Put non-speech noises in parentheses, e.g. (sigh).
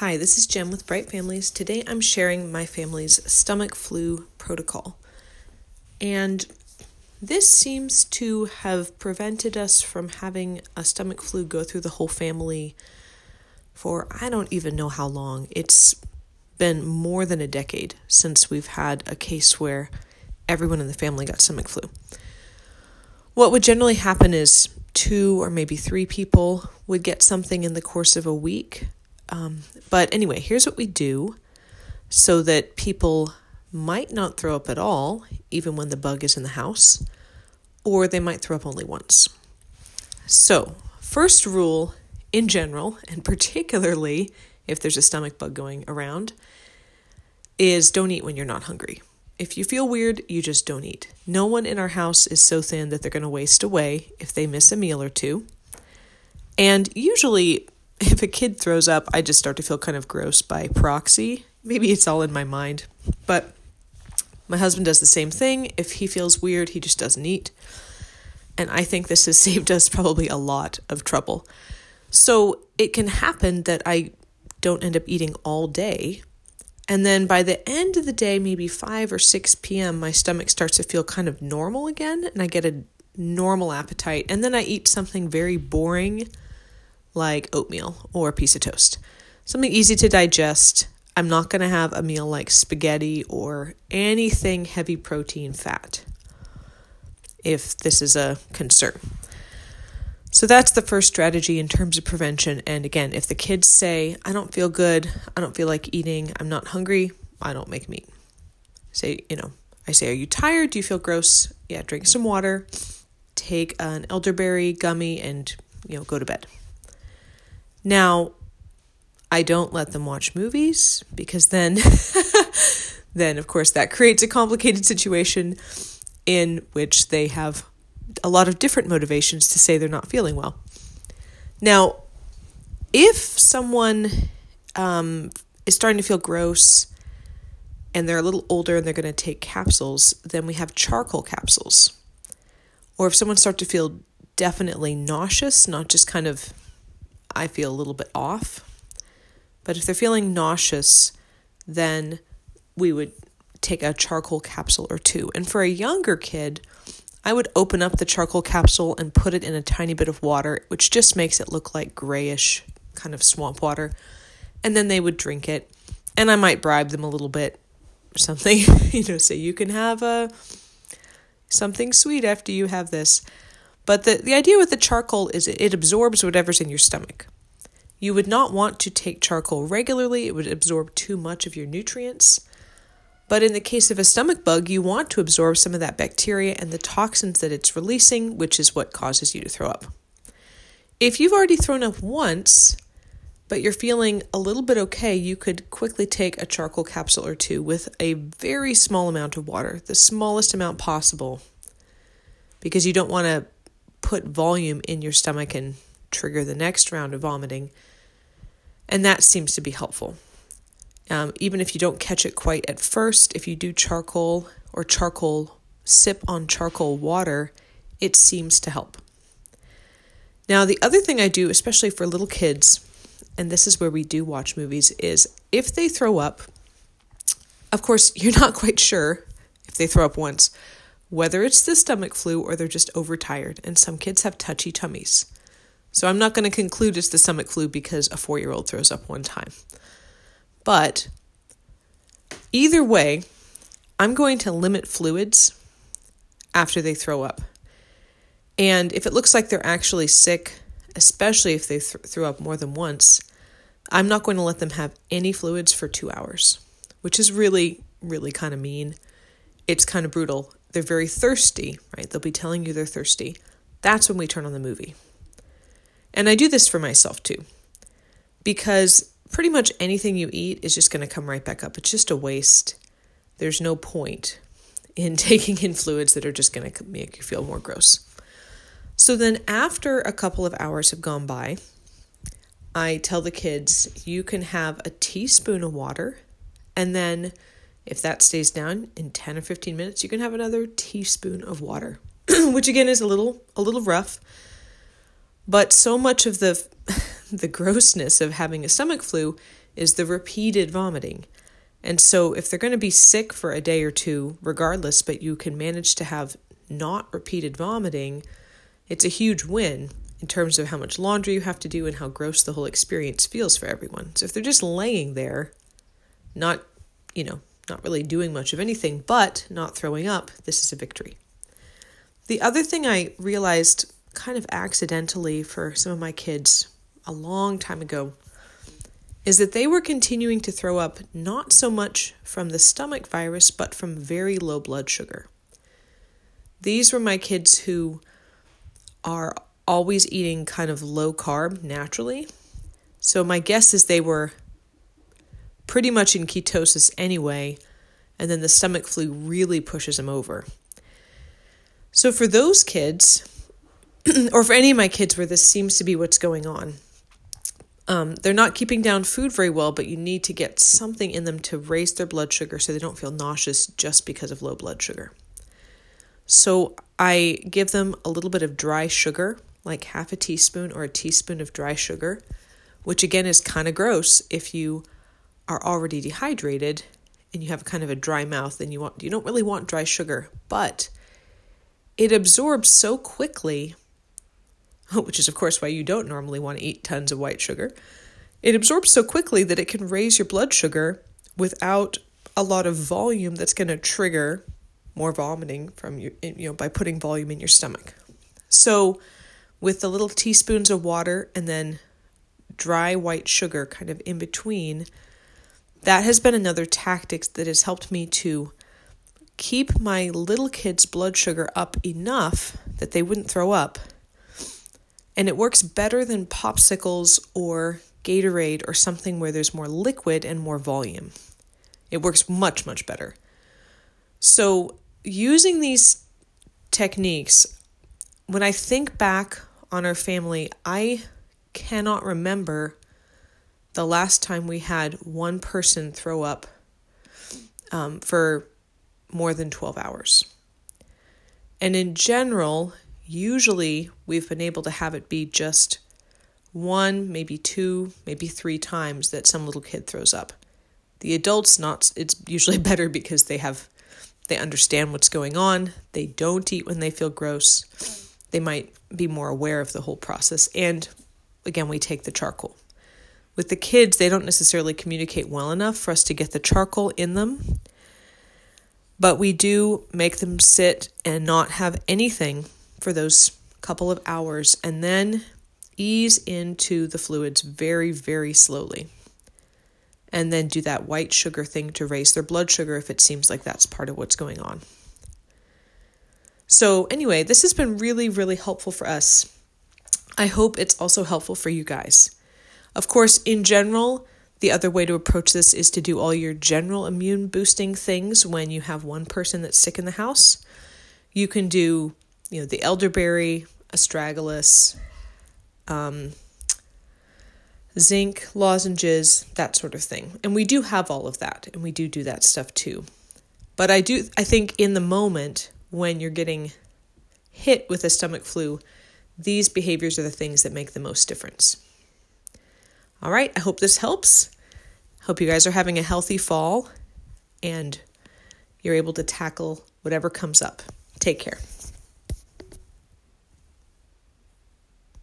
Hi, this is Jem with Bright Families. Today I'm sharing my family's stomach flu protocol. And this seems to have prevented us from having a stomach flu go through the whole family for I don't even know how long. It's been more than a decade since we've had a case where everyone in the family got stomach flu. What would generally happen is two or maybe three people would get something in the course of a week um, but anyway, here's what we do so that people might not throw up at all, even when the bug is in the house, or they might throw up only once. So, first rule in general, and (laughs) particularly if there's a stomach bug going around, is don't eat when you're not hungry. If you feel weird, you just don't eat. No one in our house is so thin that they're going to waste away if they miss a meal or two. And usually, if a kid throws up, I just start to feel kind of gross by proxy. Maybe it's all in my mind. But my husband does the same thing. If he feels weird, he just doesn't eat. And I think this has (laughs) saved us probably a lot of trouble. So it can happen that I don't end up eating all day. And then by the end of the day, maybe 5 or 6 p.m., my stomach starts to feel kind of normal again. And I get a normal appetite. And then I eat something very boring like oatmeal or a piece of toast. Something easy to digest. I'm not going to have a meal like spaghetti or anything heavy protein fat if this is a concern. So that's the first strategy in terms of prevention. And again, if the kids say, I don't feel good, I don't feel like eating, I'm not hungry, I don't make meat. Say, you know, I say, Are you tired? Do you feel gross? Yeah, drink some water, take an elderberry gummy, and, you know, go to bed. Now, I don't let them watch movies because then (laughs) then of course that creates a complicated situation in which they have a lot of different motivations to say they're not feeling well. Now, if someone um, is starting to feel gross and they're a little older and they're going to take capsules, then we have charcoal capsules. Or if someone starts to feel definitely nauseous, not just kind of I feel a little bit off. But if they're feeling nauseous, then we would take a charcoal capsule or two. And for a younger kid, I would open up the charcoal capsule and put it in a tiny bit of water, which just makes it look like grayish kind of swamp water. And then they would drink it. And I might bribe them a little bit or something, (laughs) you know, say you can have a something sweet after you have this. But the, the idea with the charcoal is it, it absorbs whatever's in your stomach. You would not want to take charcoal regularly, it would absorb too much of your nutrients. But in the case of a stomach bug, you want to absorb some of that bacteria and the toxins that it's releasing, which is what causes you to throw up. If you've already thrown up once, but you're feeling a little bit okay, you could quickly take a charcoal capsule or two with a very small amount of water, the smallest amount possible, because you don't want to put volume in your stomach and trigger the next round of vomiting. And that seems to be helpful. Um, even if you don't catch it quite at first, if you do charcoal or charcoal sip on charcoal water, it seems to help. Now, the other thing I do, especially for little kids, and this is where we do watch movies, is if they throw up, of course, (laughs) you're not quite sure if they throw up once whether it's the stomach flu or they're just overtired, and some kids have touchy tummies. So I'm not going to conclude it's the stomach flu because a four year old throws up one time. But either way, I'm going to limit fluids after they throw up. And if it looks like they're actually sick, especially if they th- threw up more than once, I'm not going to let them have any fluids for two hours, which is really, really kind of mean. It's kind of brutal they're very thirsty, right? They'll be telling you they're thirsty. That's when we turn on the movie. And I do this for myself too, because pretty much anything you eat is just going to come right back up. It's just a waste. There's no point in (laughs) taking in fluids that are just going to make you feel more gross. So then, after a couple of hours have gone by, I tell the kids you can have a teaspoon of water and then if that stays down in 10 or 15 minutes, you can have another teaspoon of water, (clears throat) which again is a little a little rough. But so much of the (laughs) the grossness of having a stomach flu is the repeated vomiting. And so, if they're going to be sick for a day or two, regardless, but you can manage to have not repeated vomiting, it's a huge win in terms of how much laundry you have to do and how gross the whole experience feels for everyone. So, if they're just laying there, not, you know, not really doing much of anything, but not throwing up, this is a victory. The other thing I realized kind of accidentally for some of my kids a long time ago is that they were continuing to throw up not so much from the stomach virus, but from very low blood sugar. These were my kids who are always eating kind of low carb naturally. So my guess is they were pretty much in ketosis anyway, and then the stomach flu really pushes them over. So for those kids, (clears throat) or for any of my kids where this seems to be what's going on, um, they're not keeping down food very well, but you need to get something in them to raise their blood sugar so they don't feel nauseous just because of low blood sugar. So I give them a little bit of dry sugar, like half a teaspoon or a teaspoon of dry sugar, which again is kind of gross if you are already dehydrated and you have kind of a dry mouth and you want you don't really want dry sugar, but it absorbs so quickly (laughs) which is, of course, why you don't normally want to eat tons of white sugar, it absorbs so quickly that it can raise your blood sugar without a lot of volume that's going to trigger more vomiting from you, you know, by putting volume in your stomach. So, with the little teaspoons of water and then dry white sugar kind of in between, that has been another tactic that has helped me to keep my little kids' blood sugar up enough that they wouldn't throw up and it works better than popsicles or Gatorade or something where there's more liquid and more volume. It works much, much better. So, using these techniques, when I think back on our family, I cannot remember the last time we had one person throw up um, for more than 12 hours. And in general, usually we've been able to have it be just one, maybe two, maybe three times that some little kid throws up. The adults not it's usually (laughs) better because they have they understand what's going on. They don't eat when they feel gross. They might be more aware of the whole process and again we take the charcoal. With the kids, they don't necessarily communicate well enough for us to get the charcoal in them. But we do make them sit and not have anything for those couple of hours and then ease into the fluids very, very slowly. And then do that white sugar thing to raise their blood sugar if it seems like that's part of what's going on. So, anyway, this has been really, really helpful for us. I hope it's also helpful for you guys. Of course, in general, the other way to approach this is to do all your general immune boosting things when you have one person that's sick in the house. You can do you know, the elderberry, astragalus, um, zinc lozenges, that sort of thing. And we do have all of that, and we do do that stuff too. But I do, I think in the moment when you're getting hit with a stomach flu, these behaviors are the things that make the most difference. All right, I hope this helps. Hope you guys are having a healthy fall and you're able to tackle whatever comes up. Take care.